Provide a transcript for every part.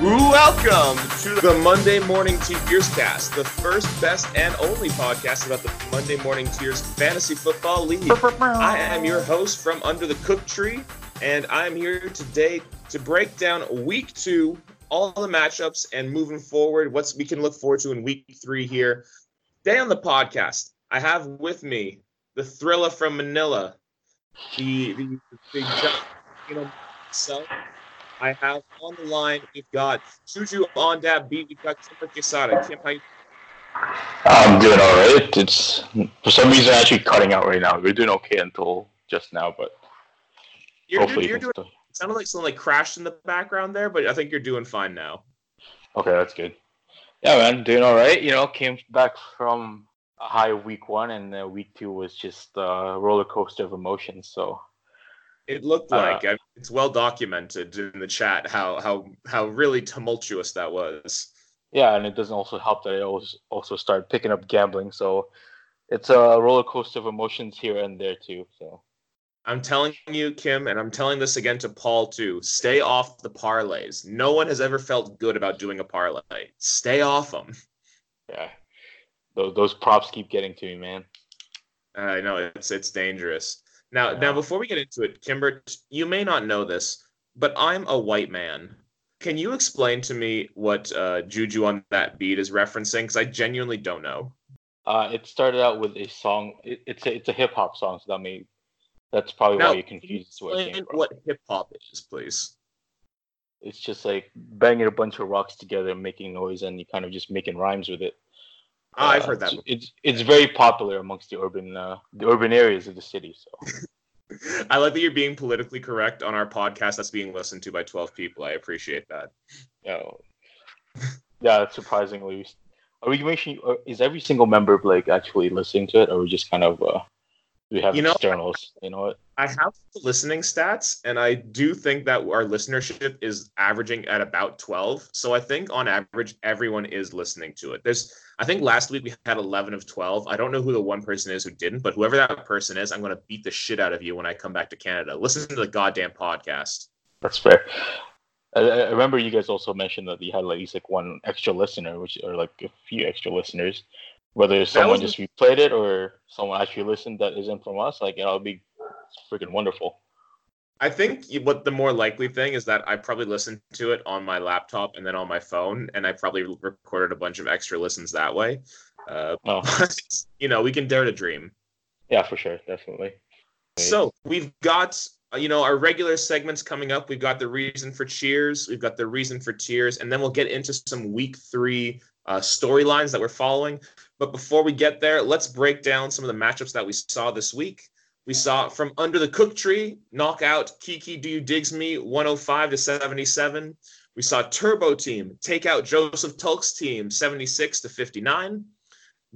Welcome to the Monday Morning Tears Cast, the first, best, and only podcast about the Monday Morning Tears Fantasy Football League. I am your host from under the cook tree, and I'm here today to break down week two, all the matchups, and moving forward, what we can look forward to in week three here. Today on the podcast, I have with me the thriller from Manila, the the, the you know, so I have on the line, we've got Juju on that beat, we've got Kim Quesada. Kim, how you I'm doing all right. It's for some reason actually cutting out right now. We're doing okay until just now, but You're, hopefully you're you doing, it sounded like something like crashed in the background there, but I think you're doing fine now. Okay, that's good. Yeah, man, doing all right. You know, came back from a high week one, and uh, week two was just a roller coaster of emotions. So It looked Uh, like I it's well documented in the chat how how how really tumultuous that was. yeah, and it doesn't also help that I also started picking up gambling. So it's a roller coaster of emotions here and there too. So I'm telling you, Kim, and I'm telling this again to Paul too. Stay off the parlays. No one has ever felt good about doing a parlay. Stay off them. yeah, those those props keep getting to me, man. I know it's it's dangerous. Now, now before we get into it, Kimber, you may not know this, but I'm a white man. Can you explain to me what uh, Juju on that beat is referencing? Because I genuinely don't know. Uh, it started out with a song. It, it's a it's a hip hop song, so that may that's probably Now, why you can confused where it Explain what hip hop is, please. It's just like banging a bunch of rocks together, and making noise, and you kind of just making rhymes with it. Ah, I've Uh, heard that. It's, it's it's very popular amongst the urban uh, the urban areas of the city. So I like that you're being politically correct on our podcast that's being listened to by 12 people. I appreciate that. yeah, yeah. Surprisingly, are we making? uh, Is every single member like actually listening to it, or we just kind of uh, we have You know- externals? You know what? I have the listening stats, and I do think that our listenership is averaging at about 12. So I think on average, everyone is listening to it. There's, I think last week we had 11 of 12. I don't know who the one person is who didn't, but whoever that person is, I'm going to beat the shit out of you when I come back to Canada. Listen to the goddamn podcast. That's fair. I, I remember you guys also mentioned that you had at least like one extra listener, which or like a few extra listeners. Whether someone just replayed it or someone actually listened that isn't from us, like it'll be freaking wonderful. I think what the more likely thing is that I probably listened to it on my laptop and then on my phone, and I probably recorded a bunch of extra listens that way. Uh, Oh, but, you know, we can dare to dream. yeah, for sure, definitely. So we've got uh, you know our regular segments coming up. We've got the reason for cheers. We've got the reason for tears, and then we'll get into some week three uh, storylines that we're following. But before we get there, let's break down some of the matchups that we saw this week. We saw from under the cook tree knockout Kiki Do You Digs Me 105 to 77. We saw Turbo Team take out Joseph Tulk's team 76 to 59.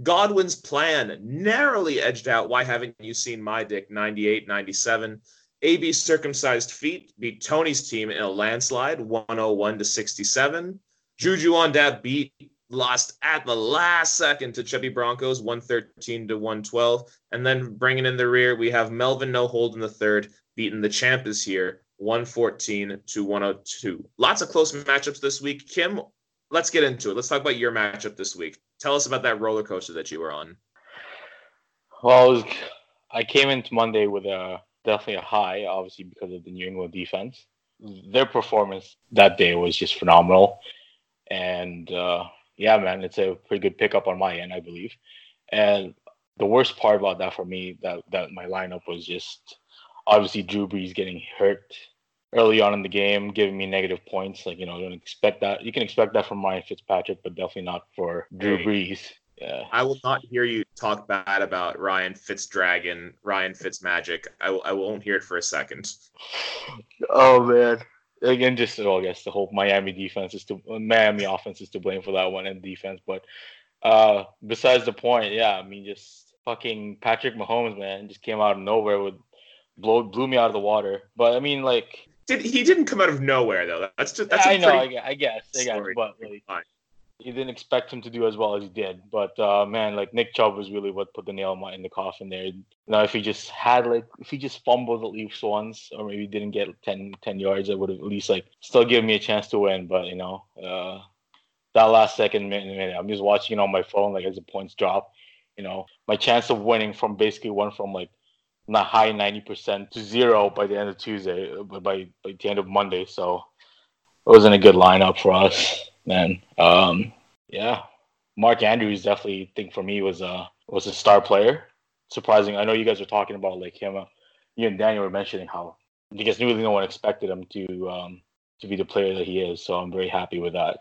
Godwin's plan narrowly edged out Why Haven't You Seen My Dick 98 97. AB Circumcised Feet beat Tony's team in a landslide 101 to 67. Juju on that beat lost at the last second to Chubby Broncos 113 to 112. And then bringing in the rear, we have Melvin No Hold in the third, beating the champ is here 114 to 102. Lots of close matchups this week. Kim, let's get into it. Let's talk about your matchup this week. Tell us about that roller coaster that you were on. Well, I, was, I came into Monday with a definitely a high, obviously because of the New England defense. Their performance that day was just phenomenal, and uh, yeah, man, it's a pretty good pickup on my end, I believe. And the worst part about that for me, that that my lineup was just obviously Drew Brees getting hurt early on in the game, giving me negative points. Like you know, don't expect that. You can expect that from Ryan Fitzpatrick, but definitely not for Drew Hey. Brees. Yeah. I will not hear you talk bad about Ryan Fitzdragon, Ryan Fitzmagic. I, will, I won't hear it for a second. Oh man. Again, just well, I guess the whole Miami defense is to Miami offense is to blame for that one and defense. But uh besides the point, yeah, I mean just fucking Patrick Mahomes, man, just came out of nowhere with blow blew me out of the water. But I mean like Did he didn't come out of nowhere though? That's just that's a I know, I guess, I guess, I guess story. but like. You didn't expect him to do as well as he did. But uh, man, like Nick Chubb was really what put the nail in the coffin there. Now, if he just had like, if he just fumbled at least once, or maybe didn't get 10, 10 yards, it would have at least like still give me a chance to win. But you know, uh, that last second minute, minute, I'm just watching it on my phone, like as the points drop. You know, my chance of winning from basically went from like not high 90% to zero by the end of Tuesday, uh, by, by the end of Monday. So it wasn't a good lineup for us, man. Um, yeah, Mark Andrews definitely think for me was a was a star player. Surprising. I know you guys were talking about like him. Uh, you and Daniel were mentioning how because really no one expected him to um, to be the player that he is. So I'm very happy with that.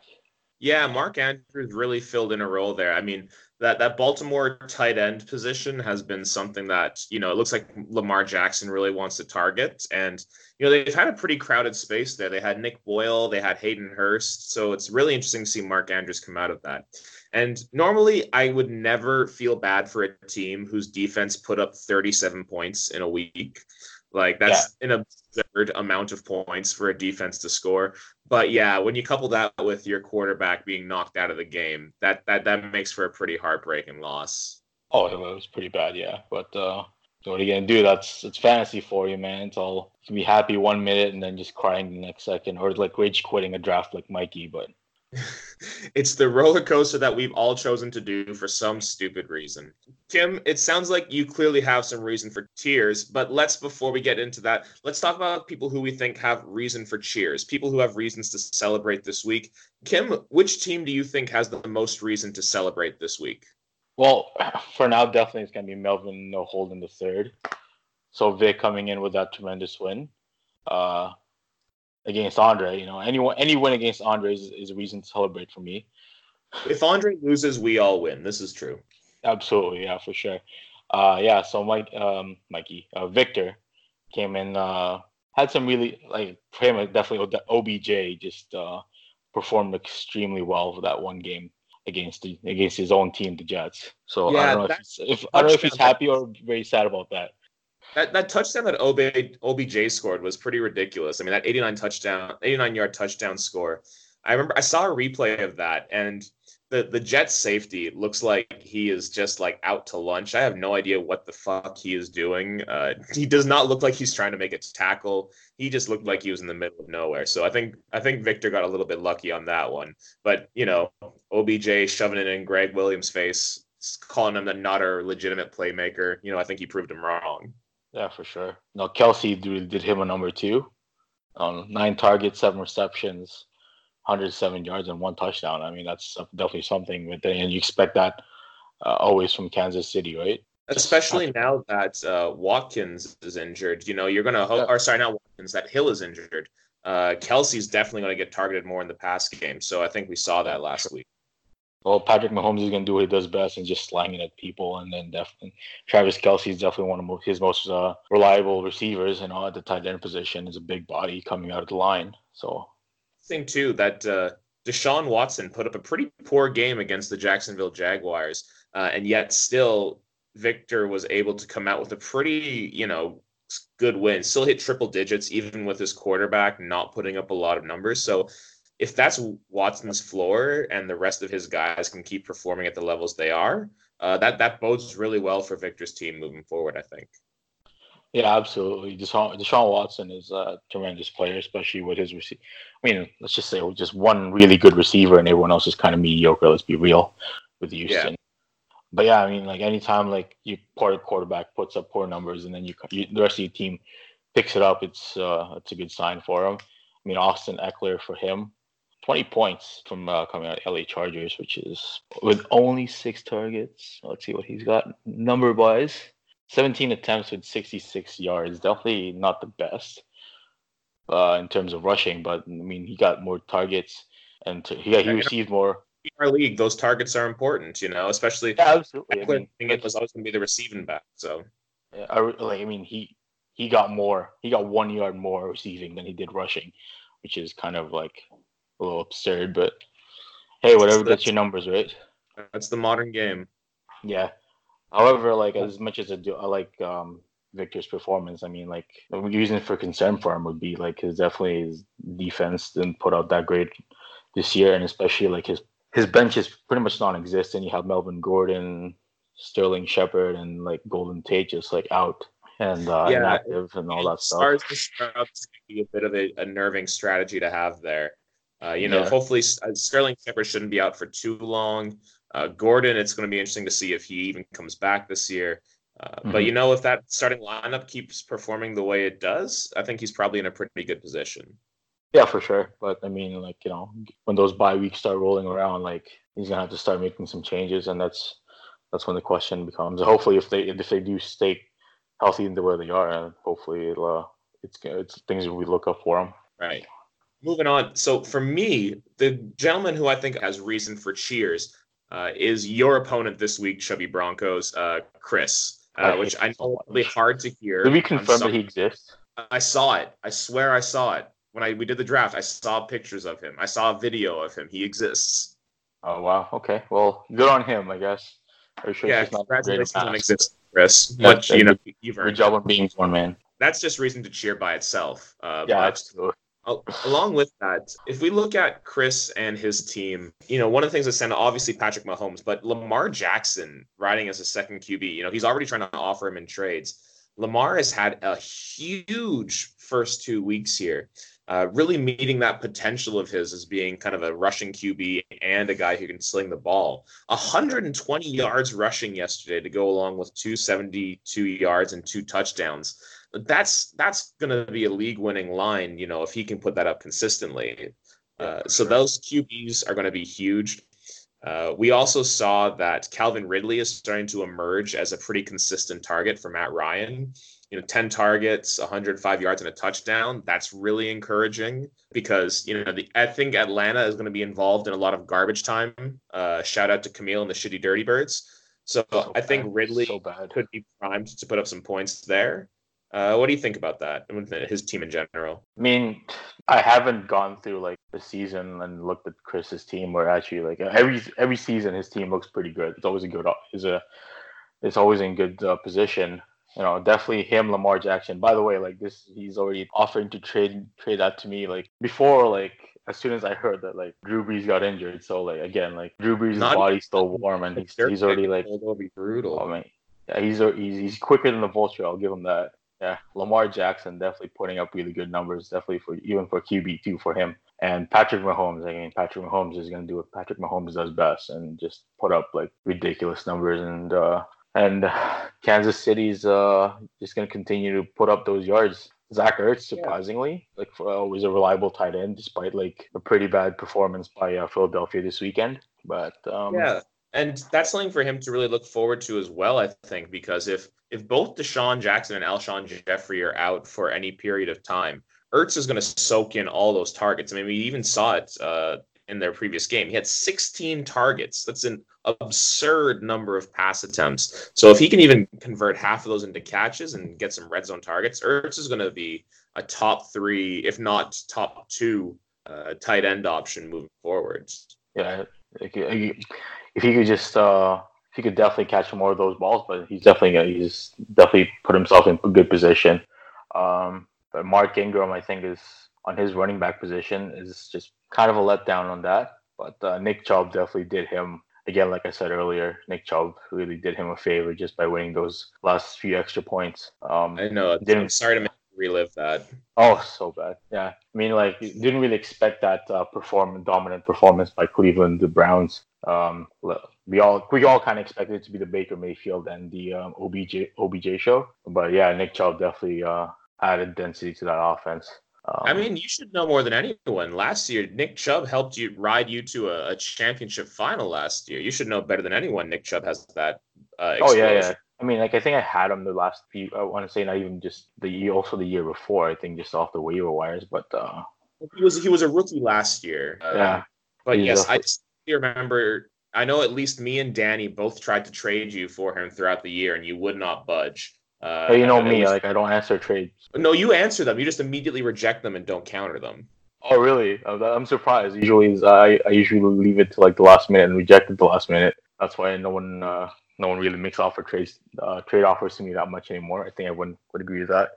Yeah, Mark Andrews really filled in a role there. I mean, that that Baltimore tight end position has been something that you know it looks like Lamar Jackson really wants to target, and you know they've had a pretty crowded space there. They had Nick Boyle, they had Hayden Hurst, so it's really interesting to see Mark Andrews come out of that. And normally, I would never feel bad for a team whose defense put up 37 points in a week. Like that's yeah. an absurd amount of points for a defense to score. But yeah, when you couple that with your quarterback being knocked out of the game, that that that makes for a pretty heartbreaking loss. Oh, it was pretty bad, yeah. But uh, what are you gonna do? That's it's fantasy for you, man. It's all you can be happy one minute and then just crying the next second, or like rage quitting a draft like Mikey. But it's the roller coaster that we've all chosen to do for some stupid reason. Kim, it sounds like you clearly have some reason for tears, but let's, before we get into that, let's talk about people who we think have reason for cheers, people who have reasons to celebrate this week. Kim, which team do you think has the most reason to celebrate this week? Well, for now, definitely it's going to be Melvin No Holden the third. So Vic coming in with that tremendous win. Uh, against Andre. You know, anyone any win against Andre is, is a reason to celebrate for me. If Andre loses, we all win. This is true. Absolutely, yeah, for sure. Uh, yeah, so Mike, um, Mikey, uh, Victor came in, uh, had some really like for him definitely OBJ just uh, performed extremely well for that one game against the against his own team, the Jets. So yeah, I don't know if, if I don't know if he's happy or very sad about that. That that touchdown that OB, OBJ scored was pretty ridiculous. I mean, that 89 touchdown, 89 yard touchdown score. I remember I saw a replay of that, and the the Jets safety looks like he is just like out to lunch. I have no idea what the fuck he is doing. Uh, he does not look like he's trying to make a tackle. He just looked like he was in the middle of nowhere. So I think I think Victor got a little bit lucky on that one. But you know, OBJ shoving it in Gregg Williams' face, calling him the not a legitimate playmaker. You know, I think he proved him wrong. Yeah, for sure. No, Kelce did, did him a number two. Um, nine targets, seven receptions, 107 yards, and one touchdown. I mean, that's definitely something. With and you expect that uh, always from Kansas City, right? Especially now that uh, Watkins is injured. You know, you're gonna, ho- or sorry, not Watkins. That Hill is injured. Uh, Kelce's definitely going to get targeted more in the pass game. So I think we saw that last week well, Patrick Mahomes is going to do what he does best and just slanging at people. And then definitely Travis Kelce is definitely one of his most uh, reliable receivers. And all at the tight end position is a big body coming out of the line. So, thing too that uh, Deshaun Watson put up a pretty poor game against the Jacksonville Jaguars, uh, and yet still Victor was able to come out with a pretty, you know, good win. Still hit triple digits even with his quarterback not putting up a lot of numbers. So if that's Watson's floor and the rest of his guys can keep performing at the levels they are, uh, that that bodes really well for Victor's team moving forward. I think. Yeah, absolutely. Deshaun, Deshaun Watson is a tremendous player, especially with his receiver. I mean, let's just say just one really good receiver, and everyone else is kind of mediocre. Let's be real with Houston. Yeah. But yeah, I mean, like anytime like you poor quarterback puts up poor numbers, and then you, you the rest of your team picks it up, it's uh, it's a good sign for him. I mean, Austin Ekeler for him 20 points from uh, coming out of LA Chargers, which is with only six targets. Let's see what he's got number wise 17 attempts with 66 yards. Definitely not the best uh, in terms of rushing, but I mean, he got more targets and t- he, he received more. In our league, those targets are important, you know, especially. Yeah, absolutely. I mean, it was always going to be the receiving back. So, yeah, I, like, I mean, he he got more. He got one yard more receiving than he did rushing, which is kind of like a little absurd, but hey, whatever gets your numbers, right? That's the modern game. Yeah. However, like as much as I do, I like um, Victor's performance. I mean, like using it for concern for him would be like his definitely his defense didn't put out that great this year, and especially like his his bench is pretty much non-existent. You have Melvin Gordon, Sterling Shepard, and like Golden Tate just like out and uh, yeah, inactive and all that stuff. Stars Sprouts can be a bit of a, a nerving strategy to have there. Uh, you know, yeah. hopefully uh, Sterling Shepard shouldn't be out for too long. Uh, Gordon, it's going to be interesting to see if he even comes back this year. Uh, mm-hmm. But you know, if that starting lineup keeps performing the way it does, I think he's probably in a pretty good position. Yeah, for sure. But I mean, like you know, when those bye weeks start rolling around, like he's gonna have to start making some changes, and that's that's when the question becomes. Hopefully, if they if they do stay healthy in the way they are, and hopefully it'll, uh, it's it's things we look up for them. Right. Moving on. So for me, the gentleman who I think has reason for cheers uh, is your opponent this week, Chubby Broncos, uh, Chris uh, which I know is really hard to hear. Did we confirm that he exists? I saw it. I swear I saw it when I we did the draft. I saw pictures of him. I saw a video of him. He exists. Oh wow. Okay. Well, good on him, I guess. Are sure yeah, congratulations on Chris. Much you know, you've earned. Good job on being one man. That's just reason to cheer by itself. Uh, yeah, absolutely along with that, if we look at Chris and his team, you know, one of the things that sent obviously Patrick Mahomes, but Lamar Jackson riding as a second QB, you know, he's already trying to offer him in trades. Lamar has had a huge first two weeks here, uh, really meeting that potential of his as being kind of a rushing QB and a guy who can sling the ball. 120 yards rushing yesterday to go along with 272 yards and two touchdowns that's that's going to be a league winning line you know if he can put that up consistently. Uh, so those qb's are going to be huge. Uh, we also saw that calvin ridley is starting to emerge as a pretty consistent target for matt ryan. You know 10 targets 105 yards and a touchdown that's really encouraging because you know the, i think atlanta is going to be involved in a lot of garbage time. Uh, shout out to camille and the shitty dirty birds. So, so i think ridley so could be primed to put up some points there uh, what do you think about that? His team in general. I mean, I haven't gone through like the season and looked at Chris's team. Where actually, like every every season, his team looks pretty good. It's always a good. Is a. It's always in good uh, position. You know, definitely him, Lamar Jackson. By the way, like this, he's already offering to trade trade that to me. Like before, like as soon as I heard that like Drew Brees got injured, so like again, like Drew Brees' Not body's still warm and he's, he's already like. It'll be brutal. I mean, yeah, he's he's he's quicker than the vulture. I'll give him that. Yeah, Lamar Jackson definitely putting up really good numbers, definitely for even for QB two for him. And Patrick Mahomes, I mean, Patrick Mahomes is going to do what Patrick Mahomes does best and just put up like ridiculous numbers. And uh, and Kansas City's uh, just going to continue to put up those yards. Zach Ertz, surprisingly, yeah. like for, uh, a reliable tight end despite like a pretty bad performance by uh, Philadelphia this weekend. But um, yeah, and that's something for him to really look forward to as well. I think because if if both DeSean Jackson and Alshon Jeffery are out for any period of time, Ertz is going to soak in all those targets. I mean, we even saw it uh, in their previous game. He had 16 targets. That's an absurd number of pass attempts. So if he can even convert half of those into catches and get some red zone targets, Ertz is going to be a top three, if not top two, uh, tight end option moving forward. Yeah, if he could just uh, he could definitely catch more of those balls, but he's definitely he's definitely put himself in a good position. Um, but Mark Ingram, I think, is on his running back position is just kind of a letdown on that. But uh, Nick Chubb definitely did him again. Like I said earlier, Nick Chubb really did him a favor just by winning those last few extra points. Um, I know. Didn't, I'm sorry to make relive that. Oh, so bad. Yeah, I mean, like, didn't really expect that uh, perform dominant performance by Cleveland, the Browns. Um, we all we all kind of expected it to be the Baker Mayfield and the um, OBJ OBJ show, but yeah, Nick Chubb definitely uh, added density to that offense. Um, I mean, you should know more than anyone. Last year, Nick Chubb helped you ride you to a, a championship final last year. You should know better than anyone. Nick Chubb has that. Uh, oh yeah, yeah. I mean, like I think I had him the last few. I want to say not even just the year, also the year before. I think just off the waiver wires, but uh, he was he was a rookie last year. Uh, yeah, but yes, I just remember. I know at least me and Danny both tried to trade you for him throughout the year, and you would not budge. Uh, hey, you know me, was, like I don't answer trades. No, you answer them. You just immediately reject them and don't counter them. Oh, really? I'm surprised. Usually, I I usually leave it to like the last minute and reject it the last minute. That's why no one uh, no one really makes offer trades uh, trade offers to me that much anymore. I think everyone would agree with that.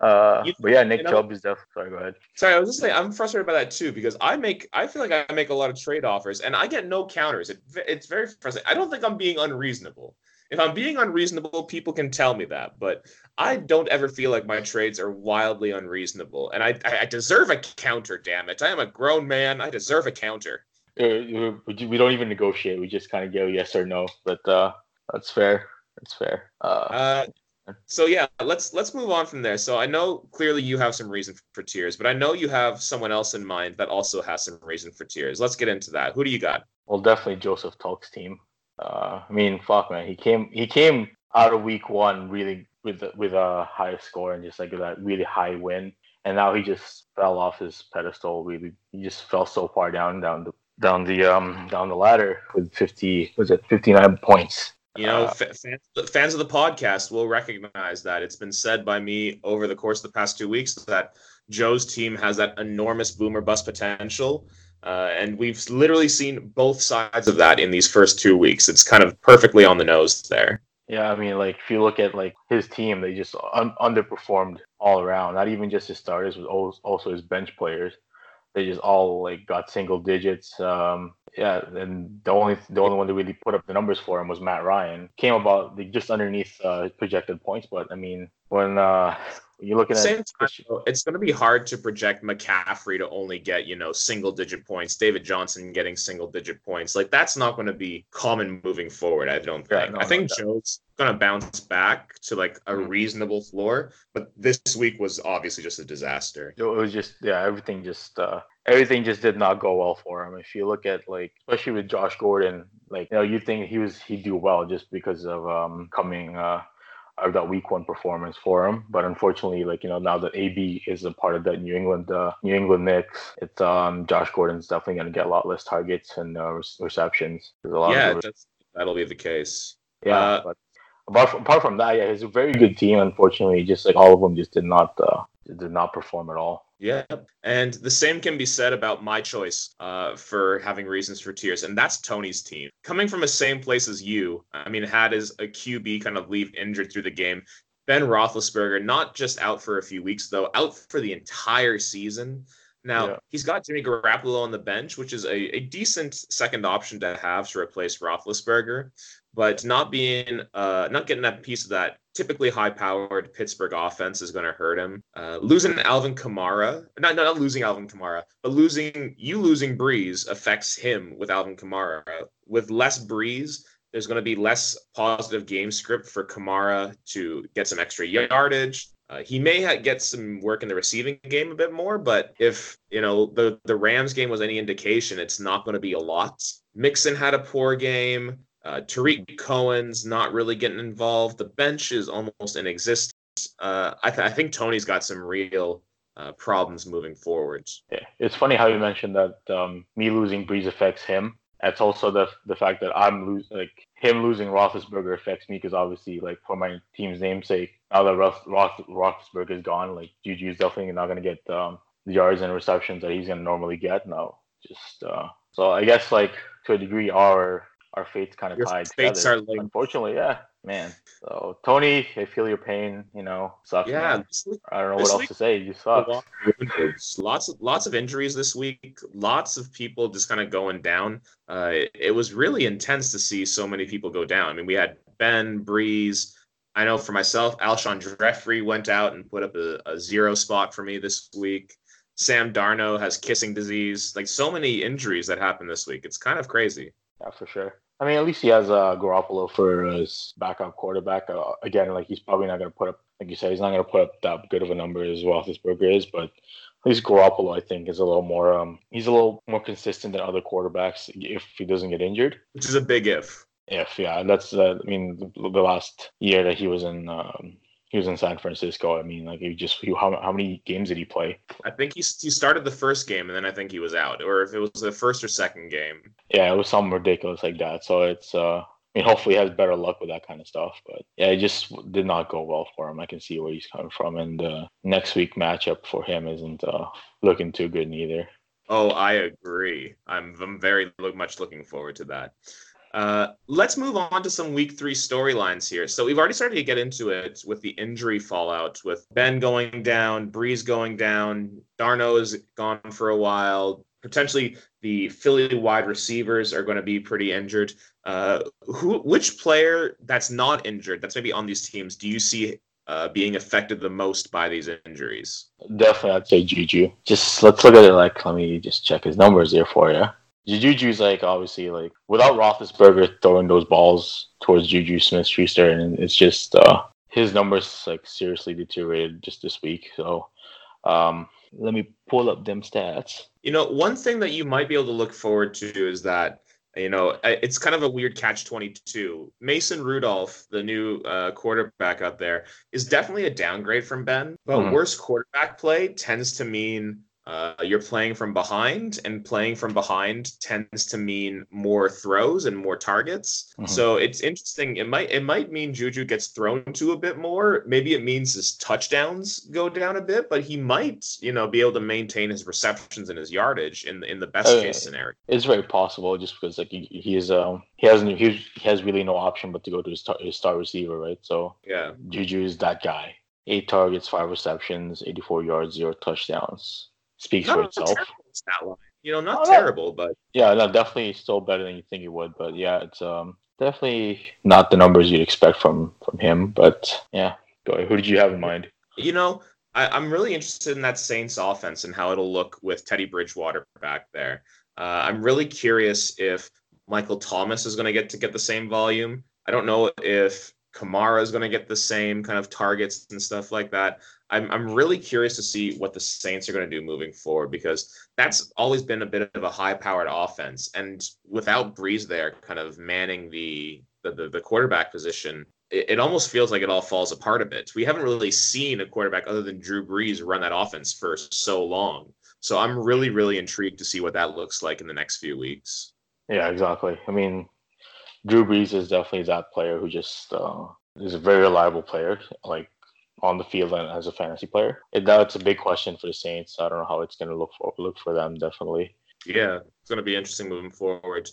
Uh, You- but yeah, Nick you know- Chubb is definitely. Sorry, go ahead. Sorry, I was just saying I'm frustrated by that too because I make I feel like I make a lot of trade offers and I get no counters. It, it's very frustrating. I don't think I'm being unreasonable. If I'm being unreasonable, people can tell me that, but I don't ever feel like my trades are wildly unreasonable, and I I I deserve a counter. Damn it! I am a grown man. I deserve a counter. We we don't even negotiate. We just kind of go yes or no. But uh, that's fair. That's fair. Uh, Uh, so yeah, let's let's move on from there. So I know clearly you have some reason for tears, but I know you have someone else in mind that also has some reason for tears. Let's get into that. Who do you got? well, definitely Joseph Tulk's team. Uh, I mean, fuck, man. He came. He came out of week one really with with a high score and just like that really high win, and now he just fell off his pedestal. Really, he just fell so far down down the down the um down the ladder with fifty was it fifty nine points. You know, Uh, fans, fans of the podcast will recognize that it's been said by me over the course of the past two weeks that Joe's team has that enormous boomer bust potential. Uh, and we've literally seen both sides of that in these first two weeks. It's kind of perfectly on the nose there. Yeah, I mean, like if you look at like his team, they just un- underperformed all around. Not even just his starters, but also his bench players. They just all like got single digits. Um, yeah, and the only the only one that really put up the numbers for him was Matt Ryan. Came about like, just underneath uh, projected points, but I mean, when uh, you're looking At same time, though, it's going to be hard to project McCaffrey to only get, you know, single digit points, David Johnson getting single digit points. Like, that's not going to be common moving forward, I don't Yeah, think. no, I think no. Joe's going to bounce back to like a Mhm. reasonable floor, but this week was obviously just a disaster. it was just yeah, everything just uh, everything just did not go well for him. If you look at like especially with Josh Gordon, like you know you think he was he'd do well just because of um coming uh of that week one performance for him. But unfortunately, like you know now that AB is a part of that New England uh, New England Knicks, it's um Josh Gordon's definitely going to get a lot less targets and uh, re- receptions. There's a lot Yeah, that's, that'll be the case. yeah. uh, but apart from, apart from that, yeah, he's a very good team. Unfortunately, just like all of them just did not uh, did not perform at all. Yeah, and the same can be said about my choice uh, for having reasons for tears, and that's Tony's team. Coming from the same place as you, I mean, had his a QB kind of leave injured through the game. Ben Roethlisberger not just out for a few weeks though, out for the entire season. Now Yeah. he's got Jimmy Garoppolo on the bench, which is a, a decent second option to have to replace Roethlisberger, but not being uh, not getting that piece of that typically high-powered Pittsburgh offense is going to hurt him. Uh, losing Alvin Kamara, not not losing Alvin Kamara, but losing you losing Brees affects him with Alvin Kamara. With less Brees, there's going to be less positive game script for Kamara to get some extra yardage. Uh, he may ha- get some work in the receiving game a bit more, but if you know the the Rams game was any indication, it's not going to be a lot. Mixon had a poor game. Uh, Tarik Cohen's not really getting involved. The bench is almost inexistent. Uh, I, th- I think Tony's got some real uh, problems moving forward. Yeah, it's funny how you mentioned that um, me losing Brees affects him. That's also the the fact that I'm losing, like him losing Roethlisberger affects me because obviously, like for my team's namesake, now that Roth, Roth, Roethlisberger is gone, like Juju's definitely not gonna get um, the yards and receptions that he's gonna normally get. now. just uh, so I guess like to a degree, our our fates kind of Your tied fates together. are linked. Unfortunately, yeah, man. So Tony, I feel your pain. You know, sucks. Yeah, week- I don't know what else to say. You suck. lots of lots of injuries this week. Lots of people just kind of going down. Uh, it, it was really intense to see so many people go down. I mean, we had Ben Brees. I know for myself, Alshon Jeffery went out and put up a, a zero spot for me this week. Sam Darnold has kissing disease. Like so many injuries that happened this week. It's kind of crazy. Yeah, for sure. I mean, at least he has uh, Garoppolo for his backup quarterback. Uh, again, like he's probably not going to put up, like you said, he's not going to put up that good of a number as Roethlisberger is. But at least Garoppolo, I think, is a little more. Um, he's a little more consistent than other quarterbacks if he doesn't get injured. which is a big if. If yeah, that's uh, I mean the, the last year that he was in um, he was in San Francisco. I mean, like he just he, how how many games did he play? I think he he started the first game and then I think he was out, or if it was the first or second game. Yeah, it was something ridiculous like that. So it's uh I mean hopefully he has better luck with that kind of stuff. But yeah, it just did not go well for him. I can see where he's coming from. And uh next week matchup for him isn't uh looking too good neither. Oh, I agree. I'm I'm very look, much looking forward to that. Uh, let's move on to some week three storylines here. So we've already started to get into it with the injury fallout, with Ben going down, Brees going down, Darnold is gone for a while. Potentially, the Philly wide receivers are going to be pretty injured. Uh, who, which player that's not injured, that's maybe on these teams, do you see uh, being affected the most by these injuries? Definitely, I'd say Juju. Just let's look at it. Like, let me just check his numbers here for you. Juju's like obviously like without Roethlisberger throwing those balls towards Juju Smith-Schuster, and it's just uh, his numbers like seriously deteriorated just this week. So um, let me pull up them stats. You know, one thing that you might be able to look forward to is that you know it's kind of a weird catch 22 mason rudolph the new uh, quarterback out there is definitely a downgrade from ben but mm-hmm. worse quarterback play tends to mean uh, you're playing from behind, and playing from behind tends to mean more throws and more targets. Mm-hmm. So it's interesting. It might it might mean Juju gets thrown to a bit more. Maybe it means his touchdowns go down a bit, but he might you know be able to maintain his receptions and his yardage in the in the best uh, case scenario. It's very possible, just because like he, he is um he hasn't he, he has really no option but to go to his, his star receiver, right? So yeah, Juju is that guy. Eight targets, five receptions, 84 yards, zero touchdowns speaks not for itself. You know, not oh, terrible, but yeah, no, definitely still better than you think it would. But yeah, it's um definitely not the numbers you'd expect from from him. But yeah, go ahead. Who did you have in mind? You know, I, am really interested in that Saints offense and how it'll look with Teddy Bridgewater back there. Uh, I'm really curious if Michael Thomas is going to get to get the same volume. I don't know if Kamara is going to get the same kind of targets and stuff like that. I'm I'm really curious to see what the Saints are going to do moving forward because that's always been a bit of a high-powered offense, and without Brees there, kind of manning the the, the, the quarterback position, it, it, almost feels like it all falls apart a bit. We haven't really seen a quarterback other than Drew Brees run that offense for so long. So I'm really really intrigued to see what that looks like in the next few weeks. Yeah, exactly. I mean, Drew Brees is definitely that player who just uh, is a very reliable player. Like on the field and as a fantasy player. It, that's a big question for the Saints. I don't know how it's going to look for look for them. Definitely. Yeah, it's going to be interesting moving forward.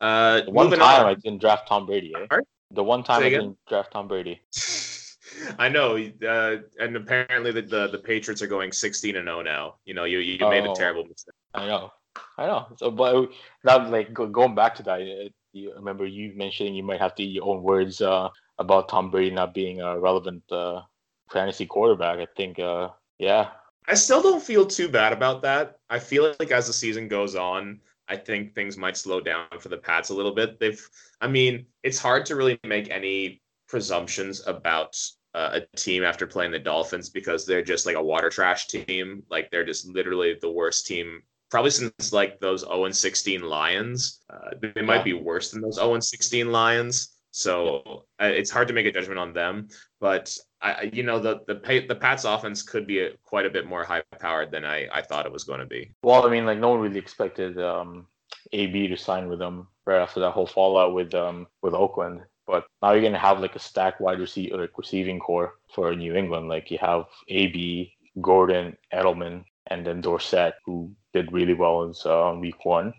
Uh, the one time on. I didn't draft Tom Brady. Eh? The one time I didn't draft Tom Brady. I know, uh, and apparently the, the, the Patriots are going sixteen and zero oh now. You know, you you oh, made a oh. terrible mistake. I know, I know. So, but now, like going back to that, uh, you remember you mentioning you might have to eat your own words uh, about Tom Brady not being a relevant uh, fantasy quarterback. I think, uh, yeah. I still don't feel too bad about that. I feel like as the season goes on, I think things might slow down for the Pats a little bit. They've, I mean, it's hard to really make any presumptions about uh, a team after playing the Dolphins because they're just like a water trash team. Like they're just literally the worst team probably since like those 0 and 16 Lions. Uh, they might be worse than those 0 and 16 Lions. So uh, it's hard to make a judgment on them. But I, you know, the the the Pats offense could be a, quite a bit more high powered than I, I thought it was going to be. Well, I mean, like no one really expected um, AB to sign with them right after that whole fallout with um with Oakland. But now you're gonna have like a stack wide receiver like receiving core for New England. Like you have AB, Gordon, Edelman, and then Dorsett, who did really well in uh, week one.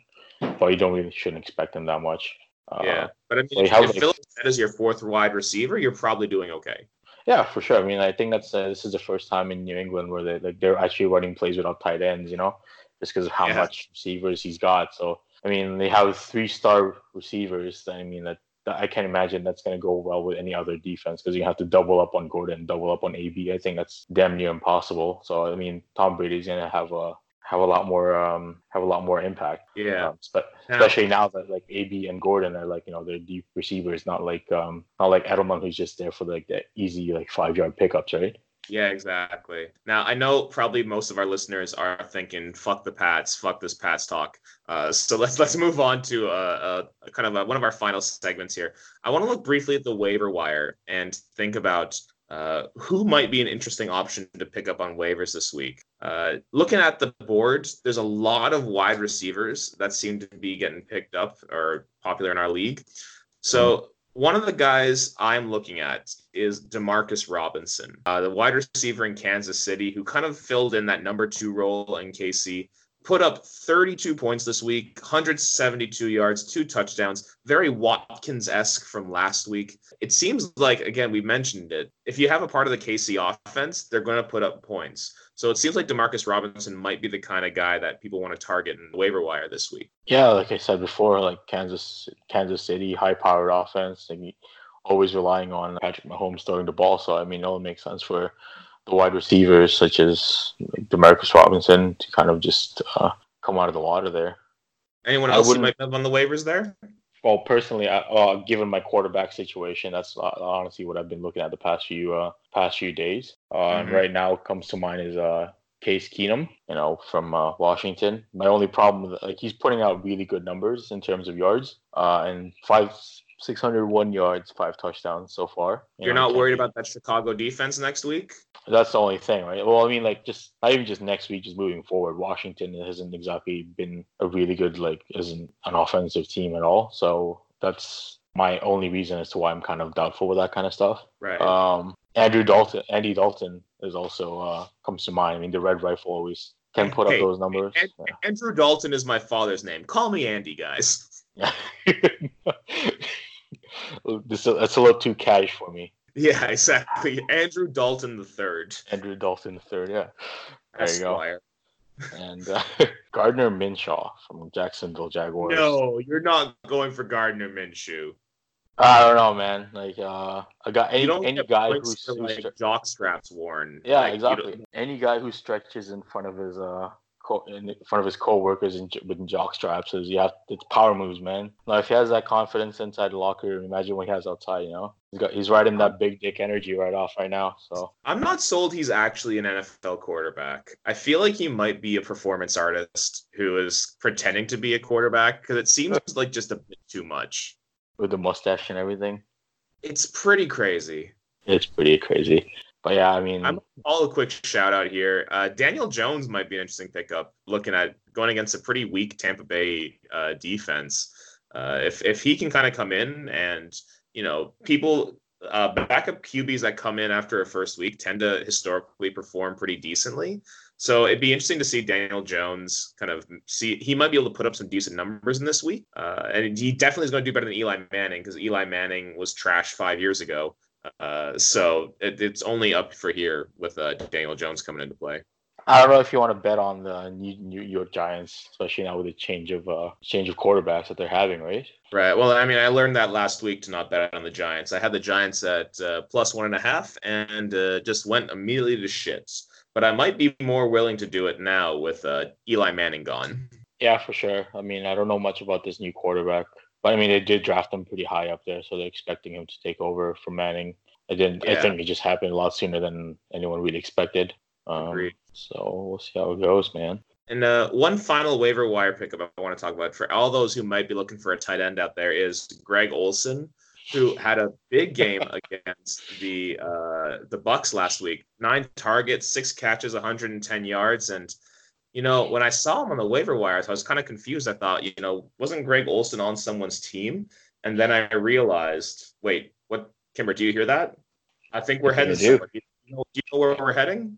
But you don't really shouldn't expect them that much. Uh, yeah, but I mean, if, if Phillips is your fourth wide receiver, you're probably doing okay. Yeah, for sure. I mean, I think that's uh, this is the first time in New England where they like they're actually running plays without tight ends. You know, just because of how yeah. much receivers he's got. So I mean, they have three star receivers. I mean, that, that I can't imagine that's going to go well with any other defense because you have to double up on Gordon, double up on AB. I think that's damn near impossible. So I mean, Tom Brady's going to have a have a lot more um have a lot more impact. Yeah. Um, but especially now that like AB and Gordon are like you know they're deep receivers, not like um not like Edelman who's just there for like the easy like five yard pickups, right? Yeah, exactly. Now I know probably most of our listeners are thinking, "Fuck the Pats, fuck this Pats talk." Uh, so let's let's move on to uh, a, kind of a, one of our final segments here. I want to look briefly at the waiver wire and think about uh, who might be an interesting option to pick up on waivers this week? Uh, looking at the board, there's a lot of wide receivers that seem to be getting picked up or popular in our league. So mm-hmm. one of the guys I'm looking at is Demarcus Robinson, uh, the wide receiver in Kansas City, who kind of filled in that number two role in KC put up 32 points this week, 172 yards, two touchdowns, very Watkins esque from last week. It seems like, again, we mentioned it. If you have a part of the KC offense, they're going to put up points. So it seems like Demarcus Robinson might be the kind of guy that people want to target in the waiver wire this week. Yeah, like I said before, like Kansas, Kansas City, high-powered offense, like always relying on Patrick Mahomes throwing the ball. So I mean, it all makes sense for the wide receivers such as Demarcus Robinson to kind of just uh, come out of the water there. Anyone else you might have on the waivers there? Well, personally, I, uh, given my quarterback situation, that's uh, honestly what I've been looking at the past few uh, past few days. Uh, mm-hmm. Right now, comes to mind is uh, Case Keenum, you know, from uh, Washington. My only problem, with, like, he's putting out really good numbers in terms of yards, uh, and five 601 yards, five touchdowns so far. You You're know, not worried about that Chicago defense next week? That's the only thing, right? Well, I mean, like, just not even just next week, just moving forward. Washington hasn't exactly been a really good, like, isn't an offensive team at all. So that's my only reason as to why I'm kind of doubtful with that kind of stuff. Right. Um, Andrew Dalton, Andy Dalton is also uh, comes to mind. I mean, the Red Rifle always can put hey, up those numbers. And, yeah. Andrew Dalton is my father's name. Call me Andy, guys. this that's a little too cash for me. Yeah, exactly. Andrew Dalton the third. Andrew Dalton the third. Yeah, there Esquire. you go. And uh, Gardner Minshew from Jacksonville Jaguars. No, you're not going for Gardner Minshew. I don't know, man. Like, uh, I got any any guy who's, who's like jock straps worn. Yeah, like, exactly. Any guy who stretches in front of his uh co- in front of his co-workers in, with jock straps is you have it's power moves, man. Like if he has that confidence inside the locker room, imagine what he has outside. You know, he's got he's riding that big dick energy right off right now. So I'm not sold he's actually an NFL quarterback. I feel like he might be a performance artist who is pretending to be a quarterback because it seems like just a bit too much with the mustache and everything. It's pretty crazy. It's pretty crazy. But yeah, I mean, I'm all a quick shout out here. Uh, Daniel Jones might be an interesting pickup. Looking at going against a pretty weak Tampa Bay uh, defense, uh, if if he can kind of come in and you know people uh, backup QBs that come in after a first week tend to historically perform pretty decently. So it'd be interesting to see Daniel Jones kind of see he might be able to put up some decent numbers in this week, uh, and he definitely is going to do better than Eli Manning because Eli Manning was trash five years ago. Uh, so it, it's only up for here with uh, Daniel Jones coming into play. I don't know if you want to bet on the New, New York Giants, especially now with the change of uh, change of quarterbacks that they're having, right? Right. Well, I mean, I learned that last week to not bet on the Giants. I had the Giants at uh, plus one and a half, and uh, just went immediately to shits. But I might be more willing to do it now with uh, Eli Manning gone. Yeah, for sure. I mean, I don't know much about this new quarterback. But I mean, they did draft him pretty high up there, so they're expecting him to take over from Manning. I didn't. Yeah. I think it just happened a lot sooner than anyone really expected. Um, Agreed. So we'll see how it goes, man. And uh, one final waiver wire pickup I want to talk about for all those who might be looking for a tight end out there is Greg Olsen, who had a big game against the uh, the Bucs last week. Nine targets, six catches, 110 yards, and you know, when I saw him on the waiver wires, I was kind of confused. I thought, you know, wasn't Greg Olsen on someone's team? And then I realized, wait, what, Kimber, do you hear that? I think we're I heading. Do. Do, you know, do you know where we're heading?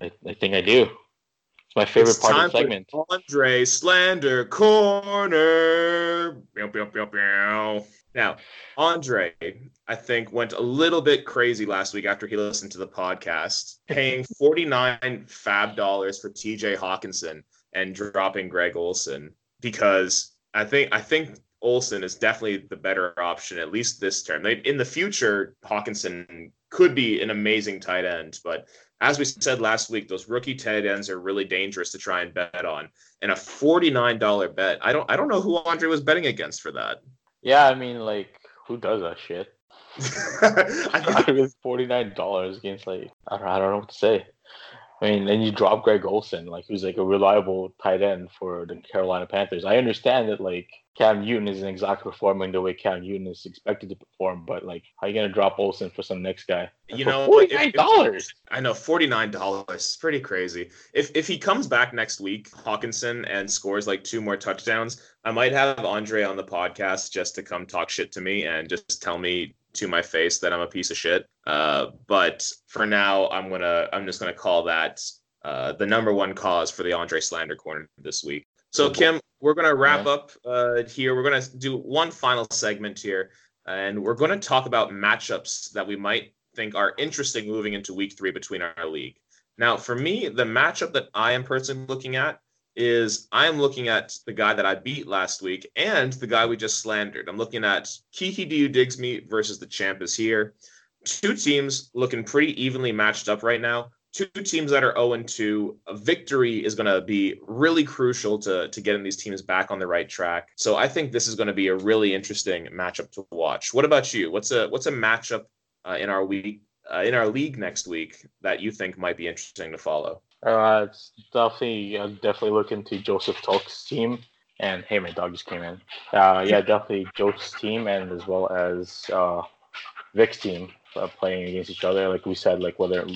I, I think I do. It's my favorite it's part of the segment. Andre Slander Corner. Bow, bow, bow, now, Andre, I think, went a little bit crazy last week after he listened to the podcast, paying 49 FAAB dollars for TJ Hockenson and dropping Greg Olsen because I think I think Olsen is definitely the better option, at least this term. In the future, Hockenson could be an amazing tight end, but as we said last week, those rookie tight ends are really dangerous to try and bet on. And a $49 bet, I don't I don't know who Andre was betting against for that. Yeah, I mean, like, who does that shit? I think it was forty nine dollars against like I don't, I don't know what to say. I mean, then you drop Greg Olsen, like who's like a reliable tight end for the Carolina Panthers. I understand that like Cam Newton isn't exactly performing the way Cam Newton is expected to perform, but like, how are you gonna drop Olsen for some next guy? You know, forty nine dollars. I know forty nine dollars. It's pretty crazy. If if he comes back next week, Hockenson, and scores like two more touchdowns, I might have Andre on the podcast just to come talk shit to me and just tell me to my face that I'm a piece of shit. Uh, but for now, I'm gonna I'm just gonna call that uh, the number one cause for the Andre slander corner this week. So Kim, we're gonna wrap yeah. up uh, here. We're gonna do one final segment here, and we're gonna talk about matchups that we might think are interesting moving into week three between our league. Now, for me, the matchup that I am personally looking at is I am looking at the guy that I beat last week and the guy we just slandered. I'm looking at Kiki You Digs Me versus the champ is here. Two teams looking pretty evenly matched up right now. Two teams that are 0 2. A victory is going to be really crucial to, to getting these teams back on the right track. So I think this is going to be a really interesting matchup to watch. What about you? What's a what's a matchup uh, in our week uh, in our league next week that you think might be interesting to follow? Uh, it's definitely uh, definitely look into Joseph Talk's team. And hey, my dog just came in. Uh, yeah, definitely Joseph's team, and as well as uh, Vic's team uh, playing against each other. Like we said, like whether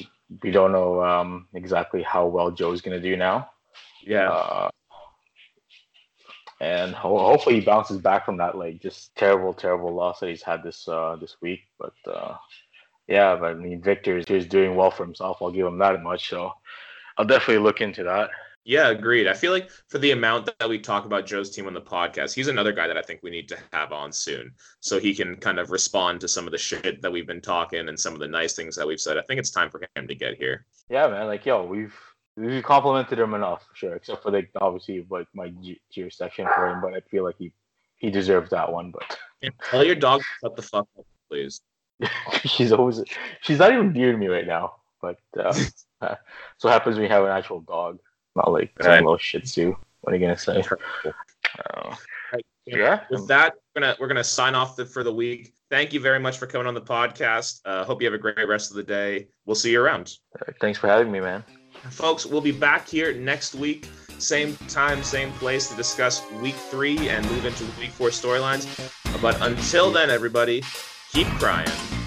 we don't know um, exactly how well Joe's gonna do now. Yeah. Uh, and ho- hopefully he bounces back from that like just terrible, terrible loss that he's had this uh, this week. But uh, yeah, but I mean Victor is doing well for himself. I'll give him that much. So I'll definitely look into that. Yeah, agreed. I feel like for the amount that we talk about Joe's team on the podcast, he's another guy that I think we need to have on soon so he can kind of respond to some of the shit that we've been talking and some of the nice things that we've said. I think it's time for him to get here. Yeah, man. Like, yo, we've we complimented him enough, sure, except for like obviously like my cheer section for him, but I feel like he he deserves that one. But tell your dog shut the fuck up, please. she's always she's not even near me right now. But uh, so happens we have an actual dog, not like some little Shih Tzu. What are you gonna say? Uh, yeah. With that, we're gonna we're gonna sign off the, for the week. Thank you very much for coming on the podcast. Uh, hope you have a great rest of the day. We'll see you around. thanks for having me, man. Folks, we'll be back here next week, same time, same place to discuss week three and move into week four storylines. But until then, everybody, keep crying.